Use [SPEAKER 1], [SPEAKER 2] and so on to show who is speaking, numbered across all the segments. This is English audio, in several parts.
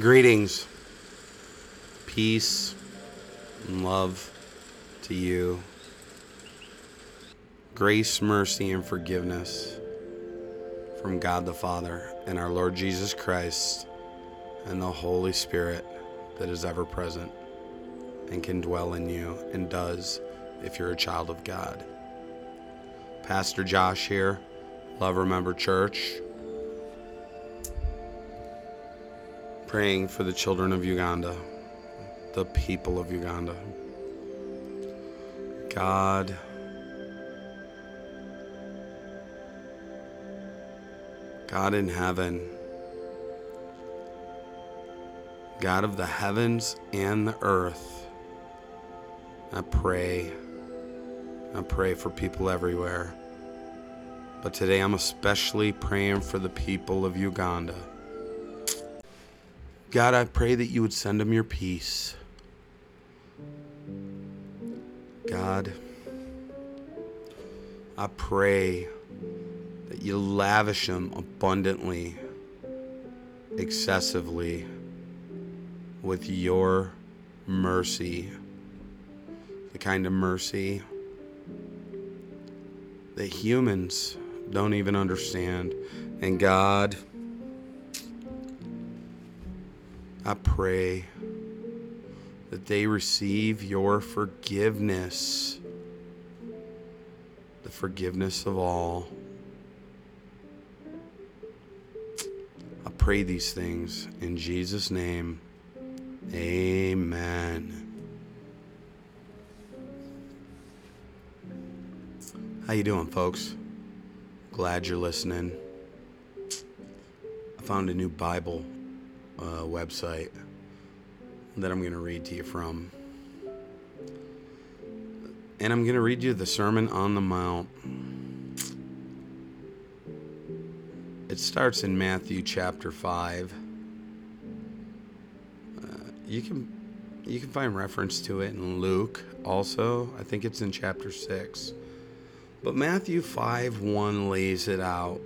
[SPEAKER 1] Greetings, peace, and love to you. Grace, mercy, and forgiveness from God the Father and our Lord Jesus Christ and the Holy Spirit that is ever present and can dwell in you and does if you're a child of God. Pastor Josh here, Love Remember Church. Praying for the children of Uganda, the people of Uganda. God, God in heaven, God of the heavens and the earth, I pray, I pray for people everywhere. But today I'm especially praying for the people of Uganda. God, I pray that you would send them your peace. God, I pray that you lavish them abundantly, excessively, with your mercy, the kind of mercy that humans don't even understand. And God, I pray that they receive your forgiveness, the forgiveness of all. I pray these things in Jesus' name. Amen. How you doing, folks? Glad you're listening. I found a new Bible uh, website that I'm going to read to you from. And I'm going to read you the Sermon on the Mount. It starts in Matthew chapter 5. Uh, you can you can find reference to it in Luke also. I think it's in chapter 6. But Matthew 5 1 lays it out.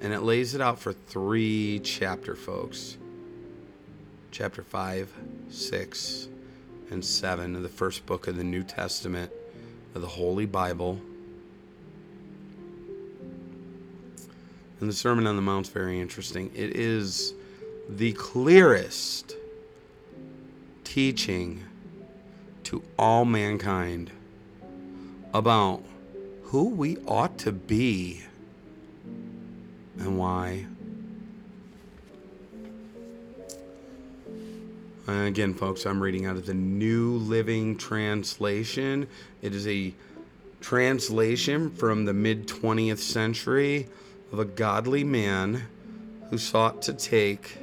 [SPEAKER 1] And it lays it out for three chapter folks chapter 5, 6, and 7 of the first book of the New Testament of the Holy Bible. And the Sermon on the Mount is very interesting. It is the clearest teaching to all mankind about who we ought to be and why Uh, again, folks, I'm reading out of the New Living Translation. It is a translation from the mid 20th century of a godly man who sought to take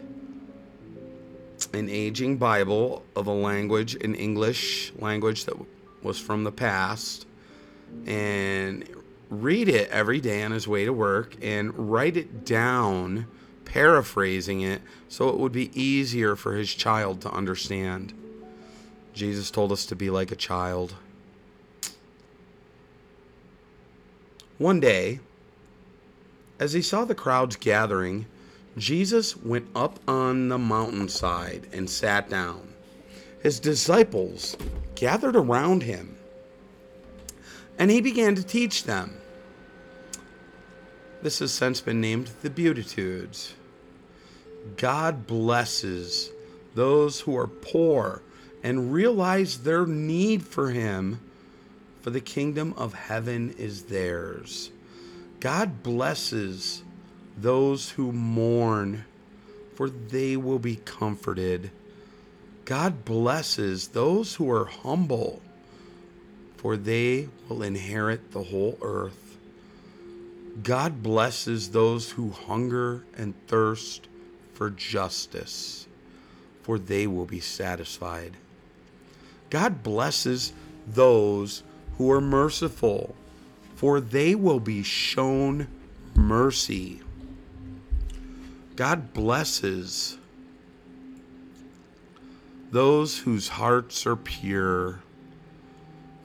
[SPEAKER 1] an aging Bible of a language, an English language that was from the past, and read it every day on his way to work and write it down paraphrasing it so it would be easier for his child to understand. Jesus told us to be like a child. One day, as he saw the crowds gathering, Jesus went up on the mountainside and sat down. His disciples gathered around him, and he began to teach them. This has since been named the Beatitudes. God blesses those who are poor and realize their need for Him, for the kingdom of heaven is theirs. God blesses those who mourn, for they will be comforted. God blesses those who are humble, for they will inherit the whole earth. God blesses those who hunger and thirst for justice, for they will be satisfied. God blesses those who are merciful, for they will be shown mercy. God blesses those whose hearts are pure,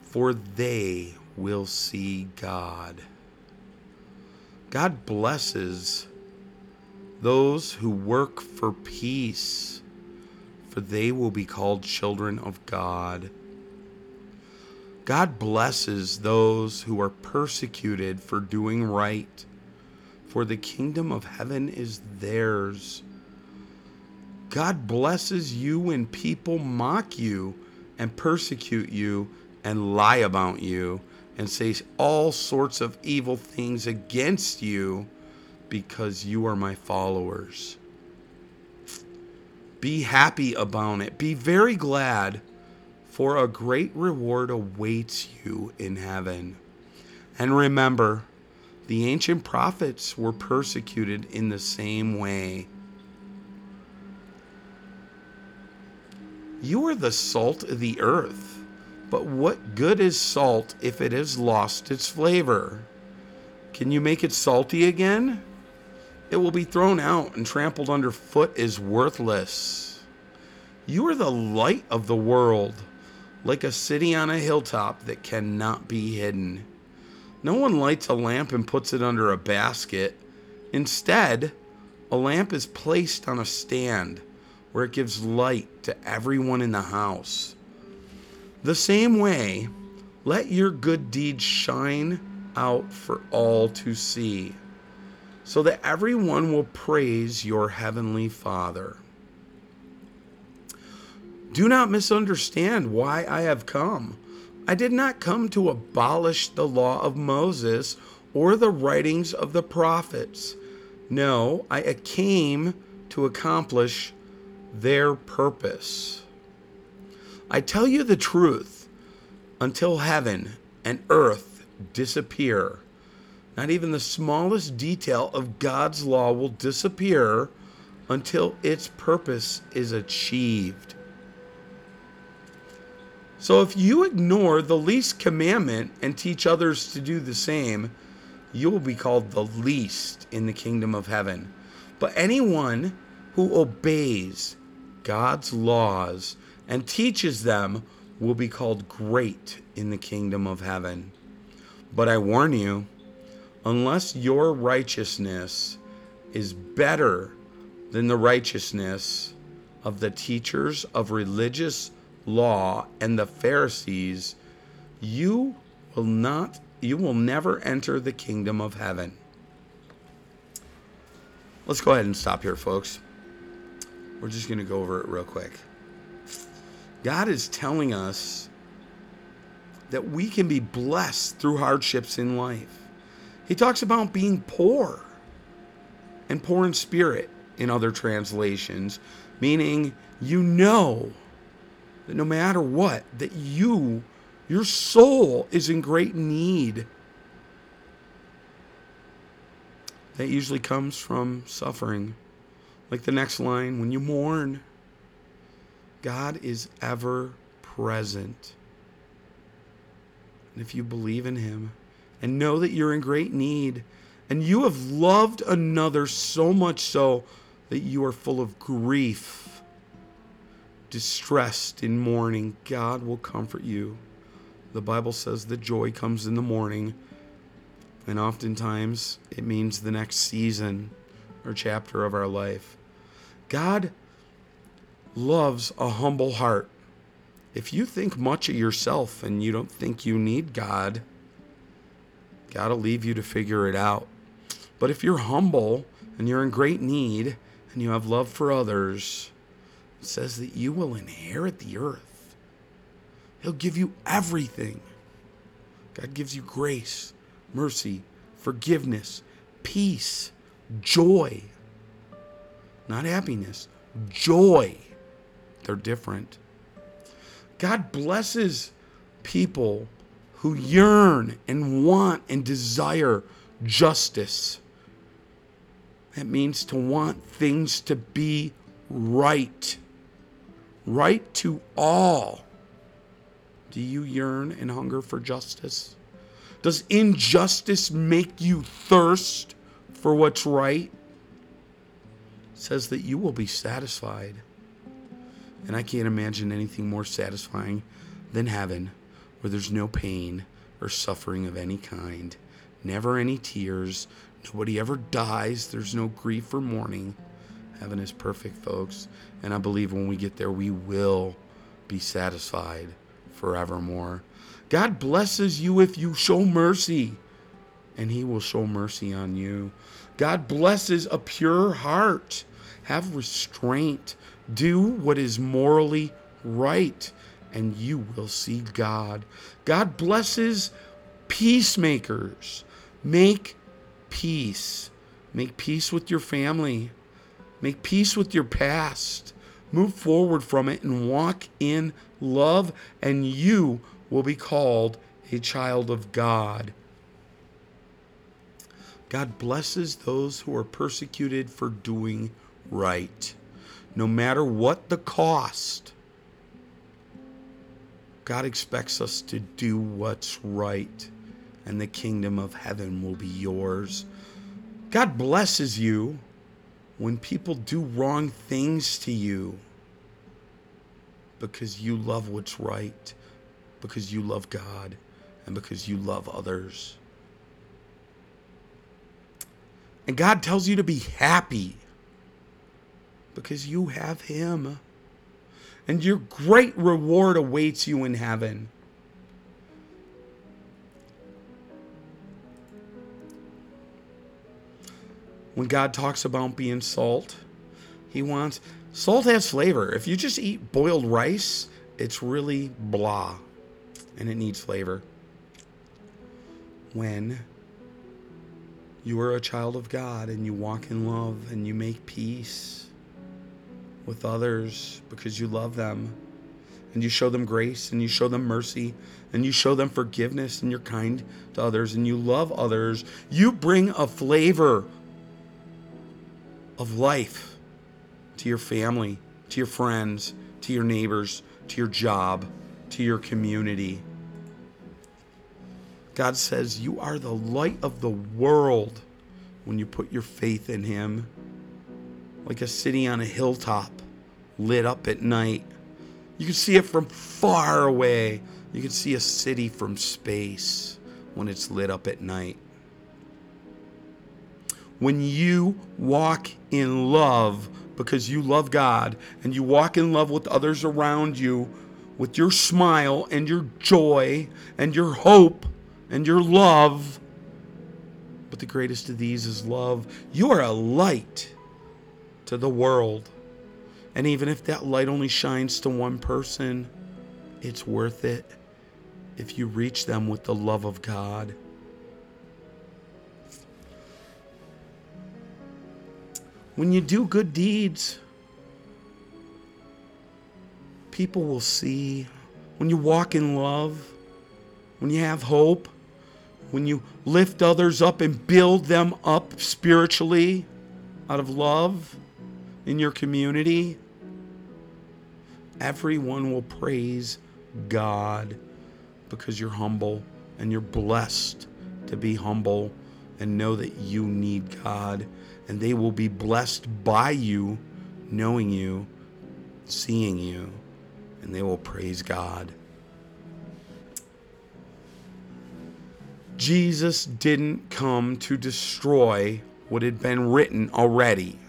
[SPEAKER 1] for they will see God. God blesses those who work for peace, for they will be called children of God. God blesses those who are persecuted for doing right, for the kingdom of heaven is theirs. God blesses you when people mock you and persecute you and lie about you and say all sorts of evil things against you because you are my followers. Be happy about it. Be very glad for a great reward awaits you in heaven. And remember, the ancient prophets were persecuted in the same way. You are the salt of the earth, but what good is salt if it has lost its flavor? Can you make it salty again? It will be thrown out and trampled underfoot is worthless. You are the light of the world like a city on a hilltop that cannot be hidden. No one lights a lamp and puts it under a basket. Instead, a lamp is placed on a stand where it gives light to everyone in the house. The same way, let your good deeds shine out for all to see, so that everyone will praise your heavenly Father. Do not misunderstand why I have come. I did not come to abolish the law of Moses or the writings of the prophets. No, I came to accomplish their purpose. I tell you the truth until heaven and earth disappear. Not even the smallest detail of God's law will disappear until its purpose is achieved. So if you ignore the least commandment and teach others to do the same, you will be called the least in the kingdom of heaven. But anyone who obeys God's laws and teaches them will be called great in the kingdom of heaven. But I warn you, unless your righteousness is better than the righteousness of the teachers of religious law and the Pharisees, you will not you will never enter the kingdom of heaven. Let's go ahead and stop here, folks. We're just going to go over it real quick. God is telling us that we can be blessed through hardships in life. He talks about being poor and poor in spirit in other translations, meaning you know that no matter what, that you, your soul, is in great need. That usually comes from suffering. Like the next line, when you mourn, God is ever present. And if you believe in Him and know that you're in great need, and you have loved another so much so that you are full of grief distressed in mourning, God will comfort you. The Bible says that joy comes in the morning, and oftentimes it means the next season or chapter of our life. God loves a humble heart. If you think much of yourself and you don't think you need God, God will leave you to figure it out. But if you're humble and you're in great need and you have love for others, it says that you will inherit the earth. He'll give you everything. God gives you grace, mercy, forgiveness, peace, joy. Not happiness, joy. They're different. God blesses people who yearn and want and desire justice. That means to want things to be right right to all. Do you yearn and hunger for justice? Does injustice make you thirst for what's right? Says that you will be satisfied. And I can't imagine anything more satisfying than heaven, where there's no pain or suffering of any kind, never any tears, nobody ever dies, there's no grief or mourning. Heaven is perfect, folks. And I believe when we get there, we will be satisfied forevermore. God blesses you if you show mercy, and He will show mercy on you. God blesses a pure heart. Have restraint. Do what is morally right, and you will see God. God blesses peacemakers. Make peace. Make peace with your family. Make peace with your past. Move forward from it and walk in love, and you will be called a child of God. God blesses those who are persecuted for doing right, no matter what the cost. God expects us to do what's right, and the kingdom of heaven will be yours. God blesses you when people do wrong things to you because you love what's right, because you love God, and because you love others. And God tells you to be happy because you have Him. And your great reward awaits you in heaven. When God talks about being salt, He wants salt has flavor. If you just eat boiled rice, it's really blah and it needs flavor. When you are a child of God and you walk in love and you make peace with others because you love them and you show them grace and you show them mercy and you show them forgiveness and you're kind to others and you love others, you bring a flavor of life to your family, to your friends, to your neighbors, to your job, to your community. God says you are the light of the world when you put your faith in Him. Like a city on a hilltop, lit up at night. You can see it from far away. You can see a city from space when it's lit up at night. When you walk in love because you love God and you walk in love with others around you with your smile and your joy and your hope and your love. But the greatest of these is love. You are a light to the world. And even if that light only shines to one person, it's worth it if you reach them with the love of God. When you do good deeds, people will see. When you walk in love, when you have hope, when you lift others up and build them up spiritually out of love in your community, everyone will praise God because you're humble and you're blessed to be humble and know that you need God. And they will be blessed by you, knowing you, seeing you, and they will praise God. Jesus didn't come to destroy what had been written already,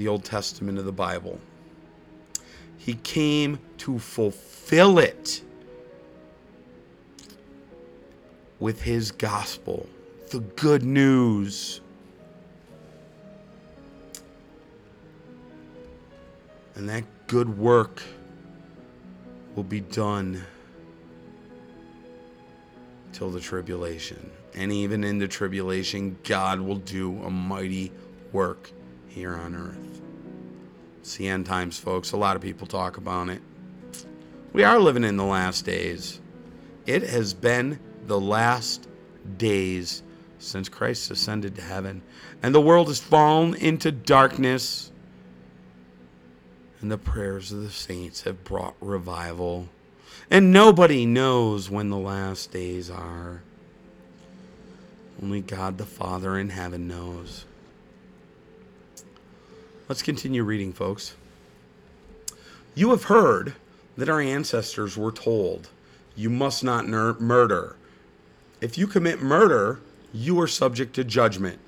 [SPEAKER 1] the Old Testament of the Bible. He came to fulfill it with his gospel, the good news. And that good work will be done till the tribulation. And even in the tribulation, God will do a mighty work here on earth. It's the end times, folks. A lot of people talk about it. We are living in the last days. It has been the last days since Christ ascended to heaven, and the world has fallen into darkness. And the prayers of the saints have brought revival. And nobody knows when the last days are. Only God the Father in heaven knows. Let's continue reading, folks. You have heard that our ancestors were told, You must not murder. If you commit murder, you are subject to judgment.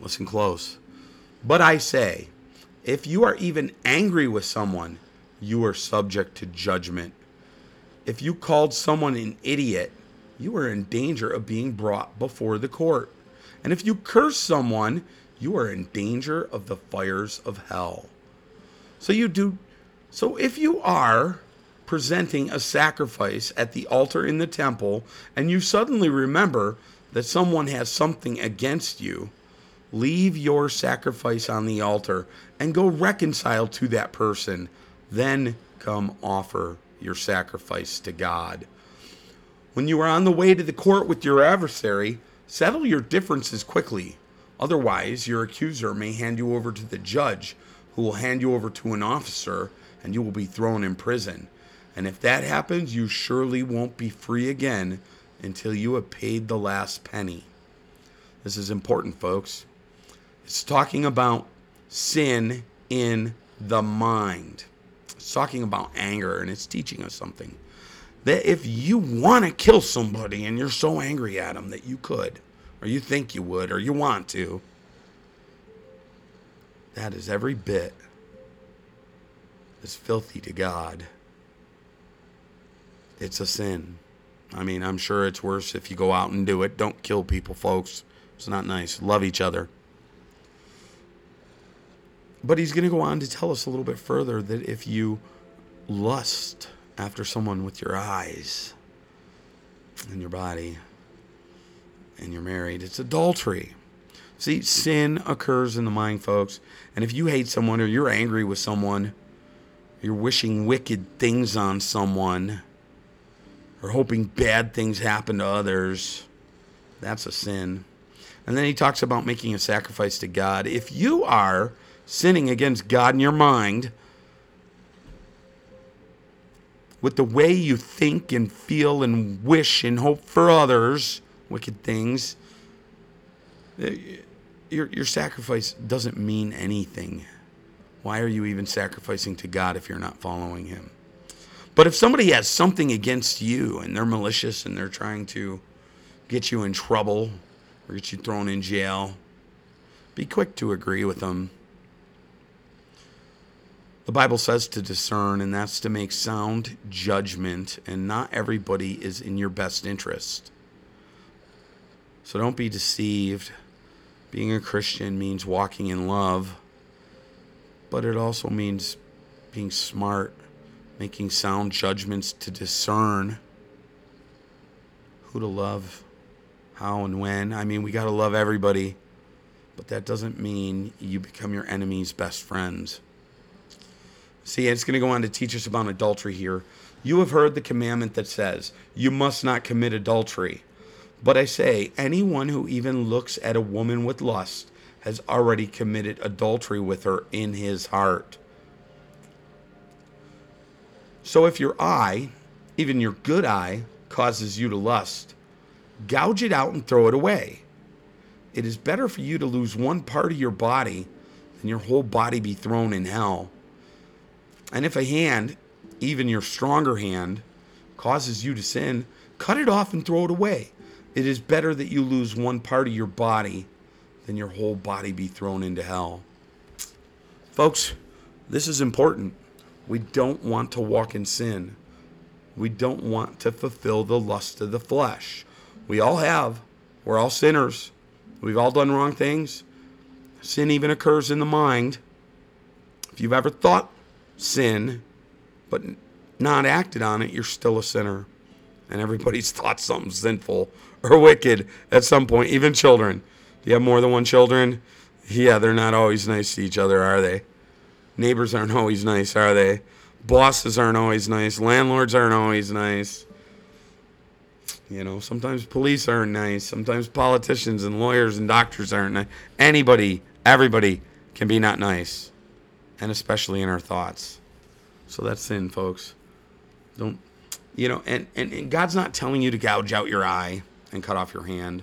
[SPEAKER 1] Listen close. But I say, if you are even angry with someone, you are subject to judgment. If you called someone an idiot, you are in danger of being brought before the court. And if you curse someone, you are in danger of the fires of hell. So you do so if you are presenting a sacrifice at the altar in the temple and you suddenly remember that someone has something against you, leave your sacrifice on the altar and go reconcile to that person. Then come offer your sacrifice to God. When you are on the way to the court with your adversary, settle your differences quickly. Otherwise, your accuser may hand you over to the judge, who will hand you over to an officer, and you will be thrown in prison. And if that happens, you surely won't be free again until you have paid the last penny. This is important, folks. It's talking about sin in the mind. It's talking about anger, and it's teaching us something. That if you want to kill somebody and you're so angry at them that you could, or you think you would, or you want to, that is every bit as filthy to God. It's a sin. I mean, I'm sure it's worse if you go out and do it. Don't kill people, folks. It's not nice. Love each other. But he's going to go on to tell us a little bit further that if you lust after someone with your eyes and your body and you're married, it's adultery. See, sin occurs in the mind, folks. And if you hate someone or you're angry with someone, you're wishing wicked things on someone, or hoping bad things happen to others, that's a sin. And then he talks about making a sacrifice to God. If you are sinning against God in your mind, with the way you think and feel and wish and hope for others, wicked things, eh, your, your sacrifice doesn't mean anything. Why are you even sacrificing to God if you're not following Him? But if somebody has something against you and they're malicious and they're trying to get you in trouble or get you thrown in jail, be quick to agree with them. The Bible says to discern, and that's to make sound judgment, and not everybody is in your best interest. So don't be deceived. Being a Christian means walking in love, but it also means being smart, making sound judgments to discern who to love, how and when. I mean, we got to love everybody, but that doesn't mean you become your enemy's best friends. See, it's going to go on to teach us about adultery here. You have heard the commandment that says, You must not commit adultery. But I say, anyone who even looks at a woman with lust has already committed adultery with her in his heart. So if your eye, even your good eye, causes you to lust, gouge it out and throw it away. It is better for you to lose one part of your body than your whole body be thrown in hell. And if a hand, even your stronger hand, causes you to sin, cut it off and throw it away. It is better that you lose one part of your body than your whole body be thrown into hell. Folks, this is important. We don't want to walk in sin. We don't want to fulfill the lust of the flesh. We all have. We're all sinners. We've all done wrong things. Sin even occurs in the mind. If you've ever thought sin, but not acted on it, you're still a sinner. And everybody's thought something sinful or wicked at some point, even children. Do you have more than one children? Yeah, they're not always nice to each other, are they? Neighbors aren't always nice, are they? Bosses aren't always nice. Landlords aren't always nice. You know, sometimes police aren't nice. Sometimes politicians and lawyers and doctors aren't nice. Anybody, everybody can be not nice. And especially in our thoughts. So that's sin, folks. Don't, you know, and, and, and God's not telling you to gouge out your eye and cut off your hand.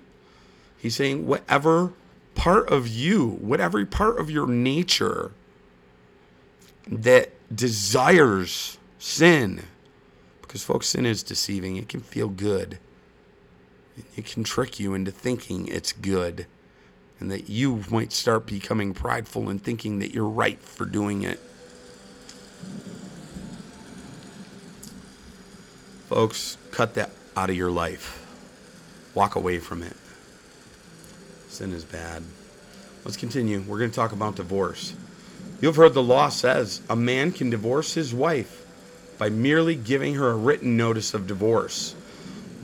[SPEAKER 1] He's saying, whatever part of you, whatever part of your nature that desires sin, because folks, sin is deceiving. It can feel good. It can trick you into thinking it's good. and that you might start becoming prideful and thinking that you're right for doing it. Folks, cut that out of your life. Walk away from it. Sin is bad. Let's continue. We're going to talk about divorce. You've heard the law says a man can divorce his wife by merely giving her a written notice of divorce.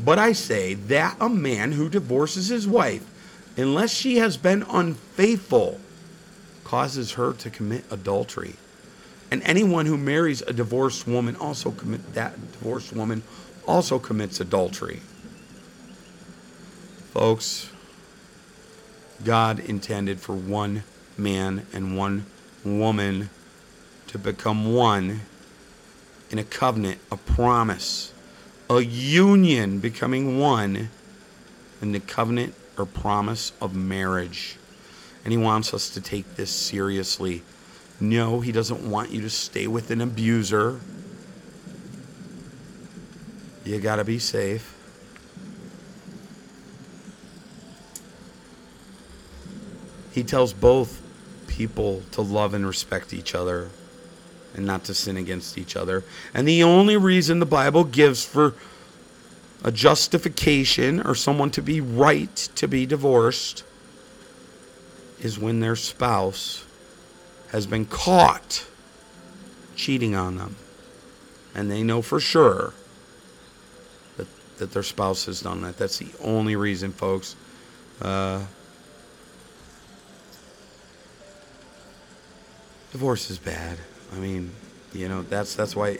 [SPEAKER 1] But I say that a man who divorces his wife, unless she has been unfaithful, causes her to commit adultery. And anyone who marries a divorced woman also commit that divorced woman also commits adultery. Folks, God intended for one man and one woman to become one in a covenant, a promise, a union becoming one in the covenant or promise of marriage. And he wants us to take this seriously. No, he doesn't want you to stay with an abuser. You got to be safe. He tells both people to love and respect each other and not to sin against each other. And the only reason the Bible gives for a justification or someone to be right to be divorced is when their spouse has been caught cheating on them. And they know for sure that, that their spouse has done that. That's the only reason, folks. Uh, divorce is bad. I mean, you know, that's that's why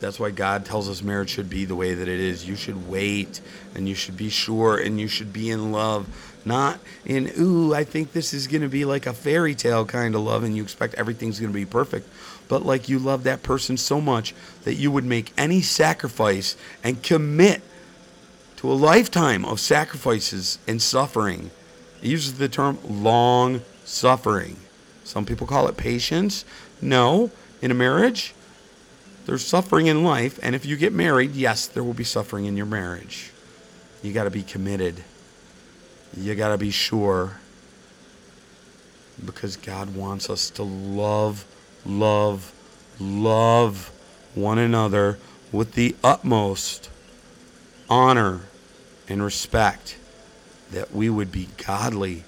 [SPEAKER 1] that's why God tells us marriage should be the way that it is. You should wait and you should be sure and you should be in love, not in ooh, I think this is going to be like a fairy tale kind of love and you expect everything's going to be perfect, but like you love that person so much that you would make any sacrifice and commit to a lifetime of sacrifices and suffering. It uses the term long suffering. Some people call it patience. No, in a marriage, there's suffering in life, and if you get married, yes, there will be suffering in your marriage. You got to be committed. You got to be sure. Because God wants us to love, love, love one another with the utmost honor and respect, that we would be godly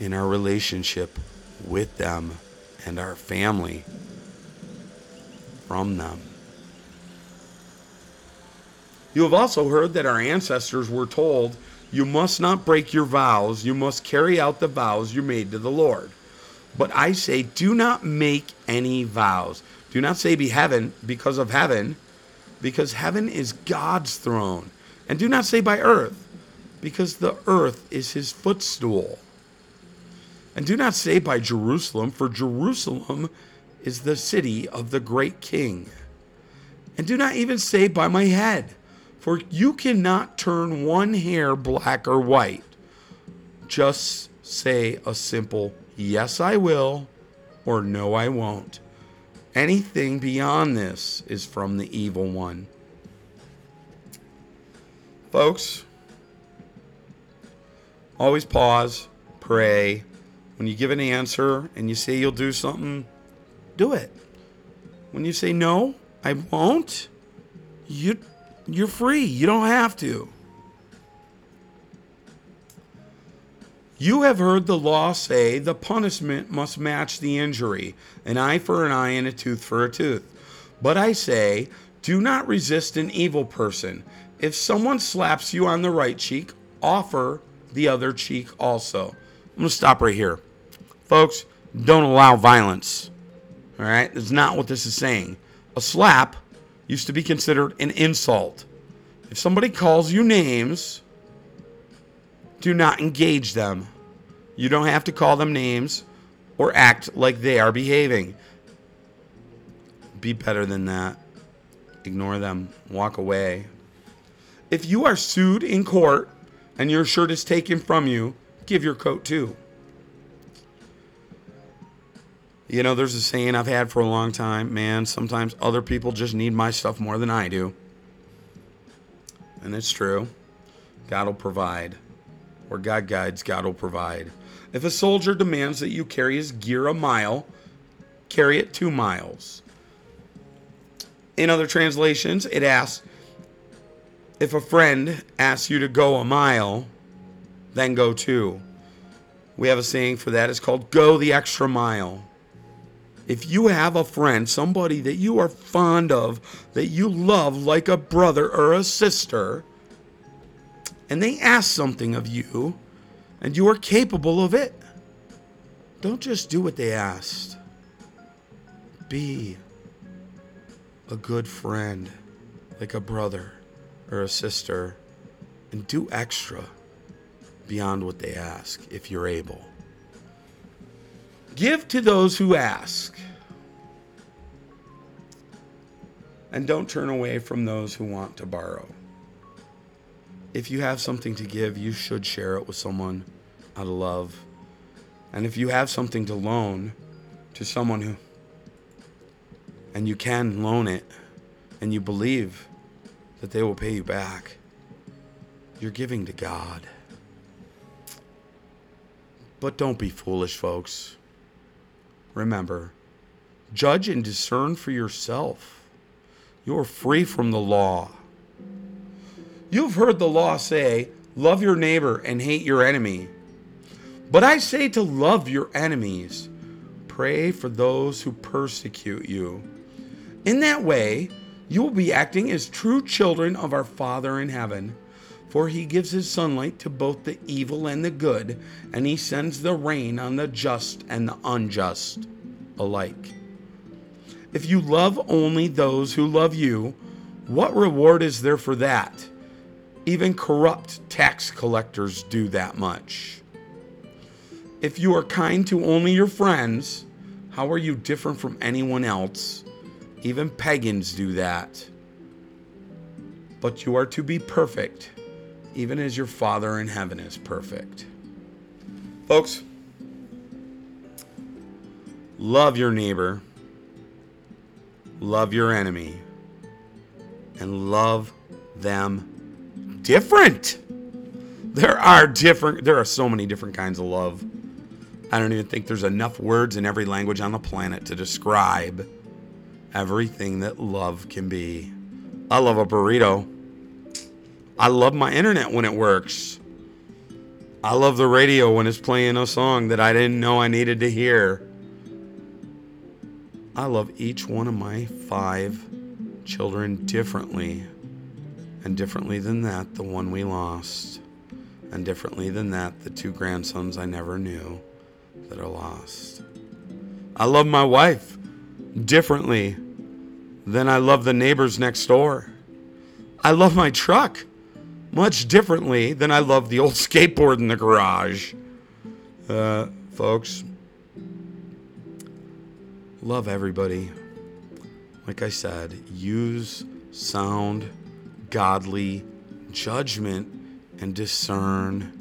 [SPEAKER 1] in our relationship with them and our family from them. You have also heard that our ancestors were told, You must not break your vows, you must carry out the vows you made to the Lord. But I say, do not make any vows. Do not say be heaven because of heaven, because heaven is God's throne. And do not say by earth, because the earth is his footstool. And do not say by Jerusalem, for Jerusalem is the city of the great king. And do not even say by my head, for you cannot turn one hair black or white. Just say a simple yes, I will, or no, I won't. Anything beyond this is from the evil one. Folks, always pause, pray, when you give an answer and you say you'll do something, do it. When you say no, I won't, you you're free. You don't have to. You have heard the law say the punishment must match the injury, an eye for an eye and a tooth for a tooth. But I say, do not resist an evil person. If someone slaps you on the right cheek, offer the other cheek also. I'm going to stop right here. Folks, don't allow violence. All right? That's not what this is saying. A slap used to be considered an insult. If somebody calls you names, do not engage them. You don't have to call them names or act like they are behaving. Be better than that. Ignore them. Walk away. If you are sued in court and your shirt is taken from you, give your coat too. You know, there's a saying I've had for a long time man, sometimes other people just need my stuff more than I do. And it's true. God will provide. Where God guides, God will provide. If a soldier demands that you carry his gear a mile, carry it two miles. In other translations, it asks if a friend asks you to go a mile, then go two. We have a saying for that. It's called go the extra mile. If you have a friend, somebody that you are fond of, that you love like a brother or a sister, and they ask something of you, and you are capable of it, don't just do what they asked. Be a good friend, like a brother or a sister, and do extra beyond what they ask if you're able. Give to those who ask. And don't turn away from those who want to borrow. If you have something to give, you should share it with someone out of love. And if you have something to loan to someone who, and you can loan it, and you believe that they will pay you back, you're giving to God. But don't be foolish, folks. Remember, judge and discern for yourself. You are free from the law. You've heard the law say, Love your neighbor and hate your enemy. But I say to love your enemies, pray for those who persecute you. In that way, you will be acting as true children of our Father in heaven. For he gives his sunlight to both the evil and the good, and he sends the rain on the just and the unjust alike. If you love only those who love you, what reward is there for that? Even corrupt tax collectors do that much. If you are kind to only your friends, how are you different from anyone else? Even pagans do that. But you are to be perfect even as your Father in heaven is perfect. Folks, love your neighbor, love your enemy, and love them different. There are different there are so many different kinds of love. I don't even think there's enough words in every language on the planet to describe everything that love can be. I love a burrito. I love my internet when it works. I love the radio when it's playing a song that I didn't know I needed to hear. I love each one of my five children differently. And differently than that, the one we lost. And differently than that, the two grandsons I never knew that are lost. I love my wife differently than I love the neighbors next door. I love my truck much differently than I love the old skateboard in the garage. Uh, folks, love everybody. Like I said, use sound, godly judgment and discern.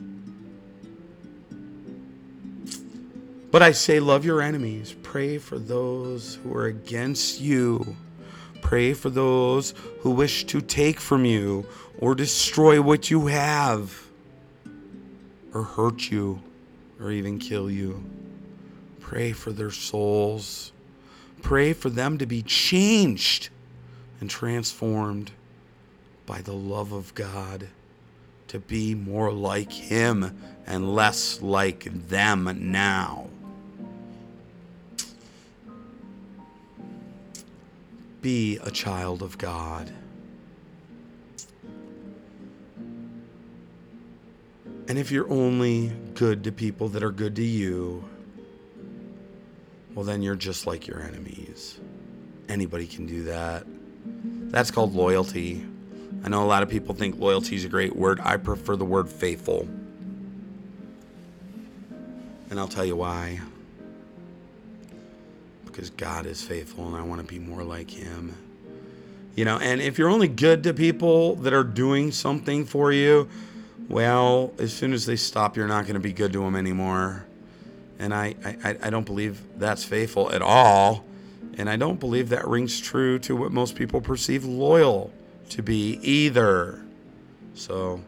[SPEAKER 1] But I say, love your enemies. Pray for those who are against you. Pray for those who wish to take from you or destroy what you have or hurt you or even kill you. Pray for their souls. Pray for them to be changed and transformed by the love of God to be more like Him and less like them now. Be a child of God. And if you're only good to people that are good to you, well, then you're just like your enemies. Anybody can do that. That's called loyalty. I know a lot of people think loyalty is a great word. I prefer the word faithful. And I'll tell you why. Because God is faithful and I want to be more like Him. You know, and if you're only good to people that are doing something for you, well, as soon as they stop, you're not going to be good to them anymore. And I, I, I don't believe that's faithful at all. And I don't believe that rings true to what most people perceive loyal to be either. So,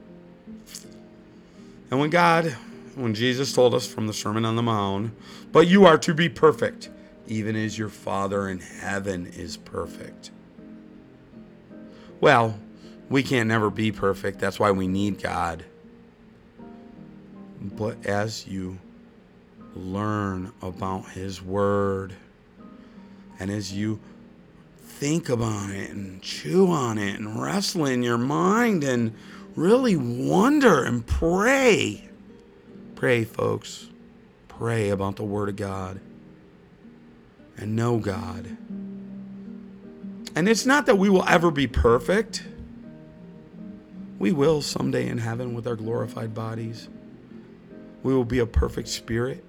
[SPEAKER 1] and And when God, when Jesus told us from the Sermon on the Mount, but you are to be perfect, even as your Father in heaven is perfect. Well, we can't never be perfect. That's why we need God. But as you learn about His Word, and as you think about it and chew on it and wrestle in your mind and really wonder and pray, pray, folks, pray about the Word of God and know God. And it's not that we will ever be perfect. We will someday in heaven with our glorified bodies. We will be a perfect spirit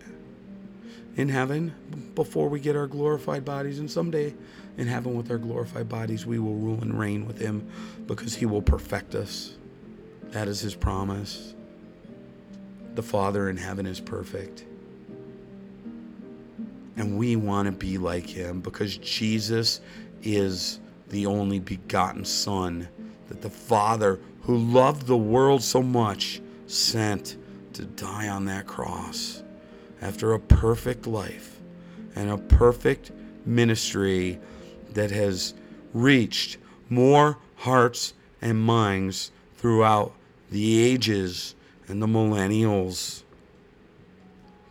[SPEAKER 1] in heaven before we get our glorified bodies. And someday in heaven with our glorified bodies, we will rule and reign with Him because He will perfect us. That is His promise. The Father in heaven is perfect. And we want to be like Him because Jesus is the only begotten Son that the Father, who loved the world so much, sent to die on that cross after a perfect life and a perfect ministry that has reached more hearts and minds throughout the ages and the millennials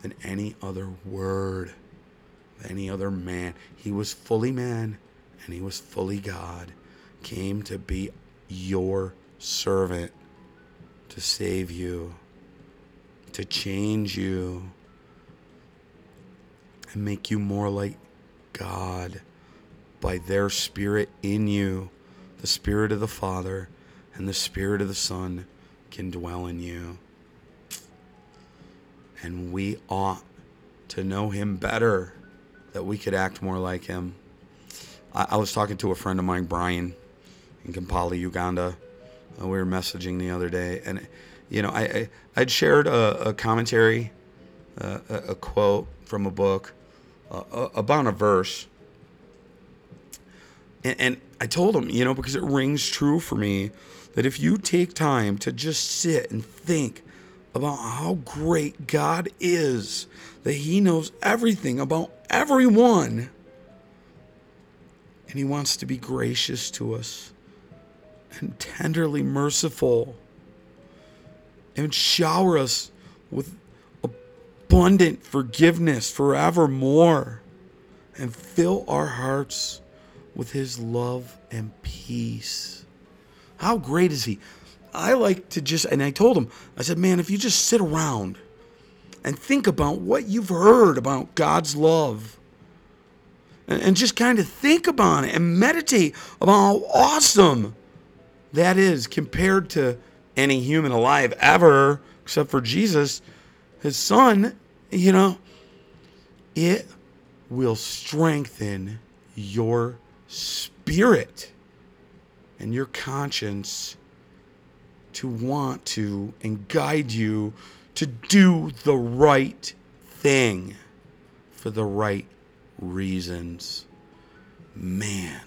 [SPEAKER 1] than any other word, any other man. He was fully man and he was fully God, came to be your servant, to save you, to change you, and make you more like God by their spirit in you. The spirit of the Father and the spirit of the Son can dwell in you. And we ought to know him better that we could act more like him. I, I was talking to a friend of mine, Brian, in Kampala, Uganda. Uh, we were messaging the other day, and you know, I, I would shared a, a commentary, uh, a, a, quote from a book uh, about a verse, and, and I told him, you know, because it rings true for me that if you take time to just sit and think about how great God is, that He knows everything about everyone and He wants to be gracious to us and tenderly merciful and shower us with abundant forgiveness forevermore and fill our hearts with His love and peace. How great is He? I like to just, and I told him, I said, man, if you just sit around and think about what you've heard about God's love and just kind of think about it and meditate about how awesome that is compared to any human alive ever, except for Jesus, his son, you know, it will strengthen your spirit and your conscience to want to and guide you to do the right thing for the right reasons. Man,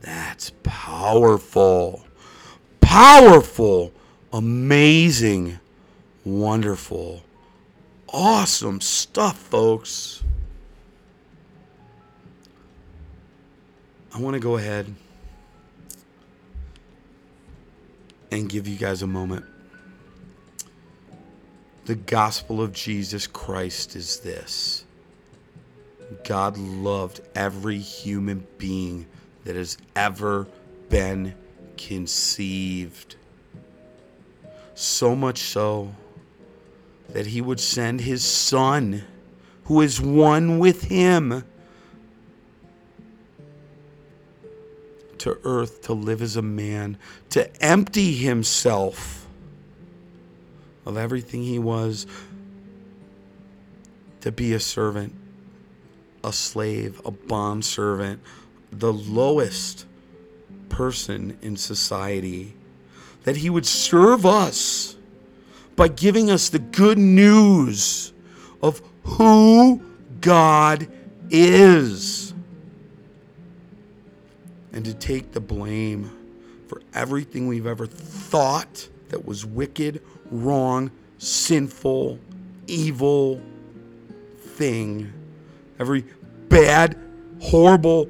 [SPEAKER 1] that's powerful. Powerful, amazing, wonderful, awesome stuff, folks. I want to go ahead and give you guys a moment. The gospel of Jesus Christ is this God loved every human being that has ever been conceived. So much so that he would send his son, who is one with him, to earth to live as a man, to empty himself of everything he was, to be a servant a slave, a bond servant, the lowest person in society, that he would serve us by giving us the good news of who God is and to take the blame for everything we've ever thought that was wicked, wrong, sinful, evil thing, every bad, horrible,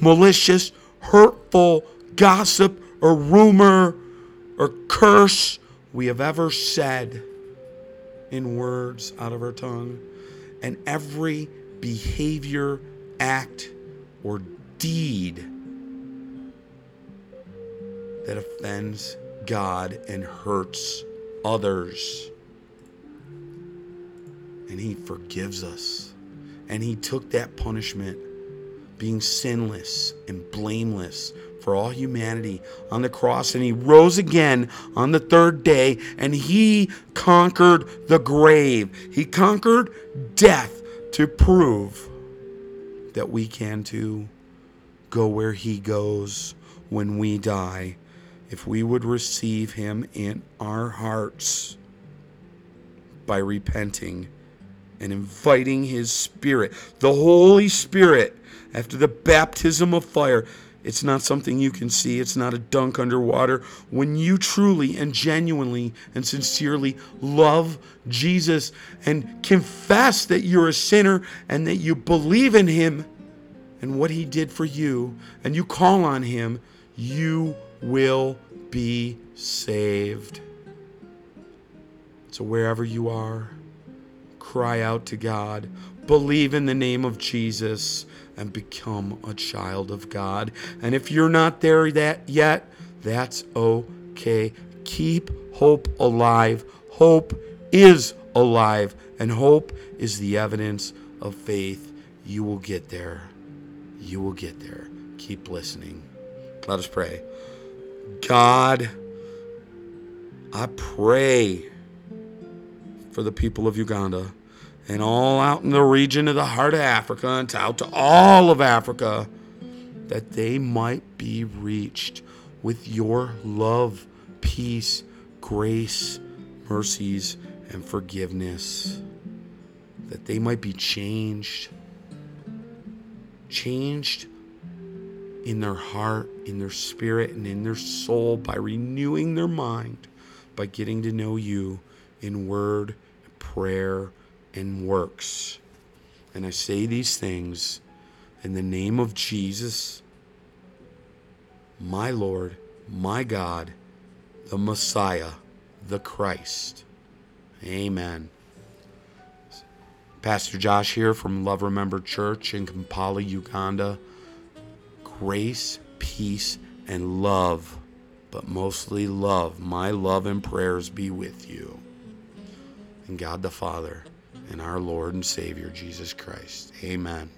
[SPEAKER 1] malicious, hurtful gossip or rumor or curse we have ever said in words out of our tongue, and every behavior, act, or deed that offends God and hurts others. And He forgives us. And He took that punishment, being sinless and blameless for all humanity on the cross. And He rose again on the third day, and He conquered the grave. He conquered death to prove that we can too go where He goes when we die if we would receive him in our hearts by repenting and inviting his spirit, the Holy Spirit, after the baptism of fire. It's not something you can see. It's not a dunk underwater. When you truly and genuinely and sincerely love Jesus and confess that you're a sinner and that you believe in him and what he did for you, and you call on him, you will be saved. So, wherever you are, cry out to God, believe in the name of Jesus, and become a child of God. And if you're not there that yet, that's okay. Keep hope alive. Hope is alive, and hope is the evidence of faith. You will get there. You will get there. Keep listening. Let us pray. God, I pray for the people of Uganda and all out in the region of the heart of Africa and out to all of Africa that they might be reached with your love, peace, grace, mercies, and forgiveness. That they might be changed. Changed in their heart, in their spirit, and in their soul by renewing their mind, by getting to know you in word, prayer, and works. And I say these things in the name of Jesus, my Lord, my God, the Messiah, the Christ. Amen. Pastor Josh here from Love Remember Church in Kampala, Uganda grace, peace, and love, but mostly love. My love and prayers be with you. And God the Father and our Lord and Savior Jesus Christ. Amen.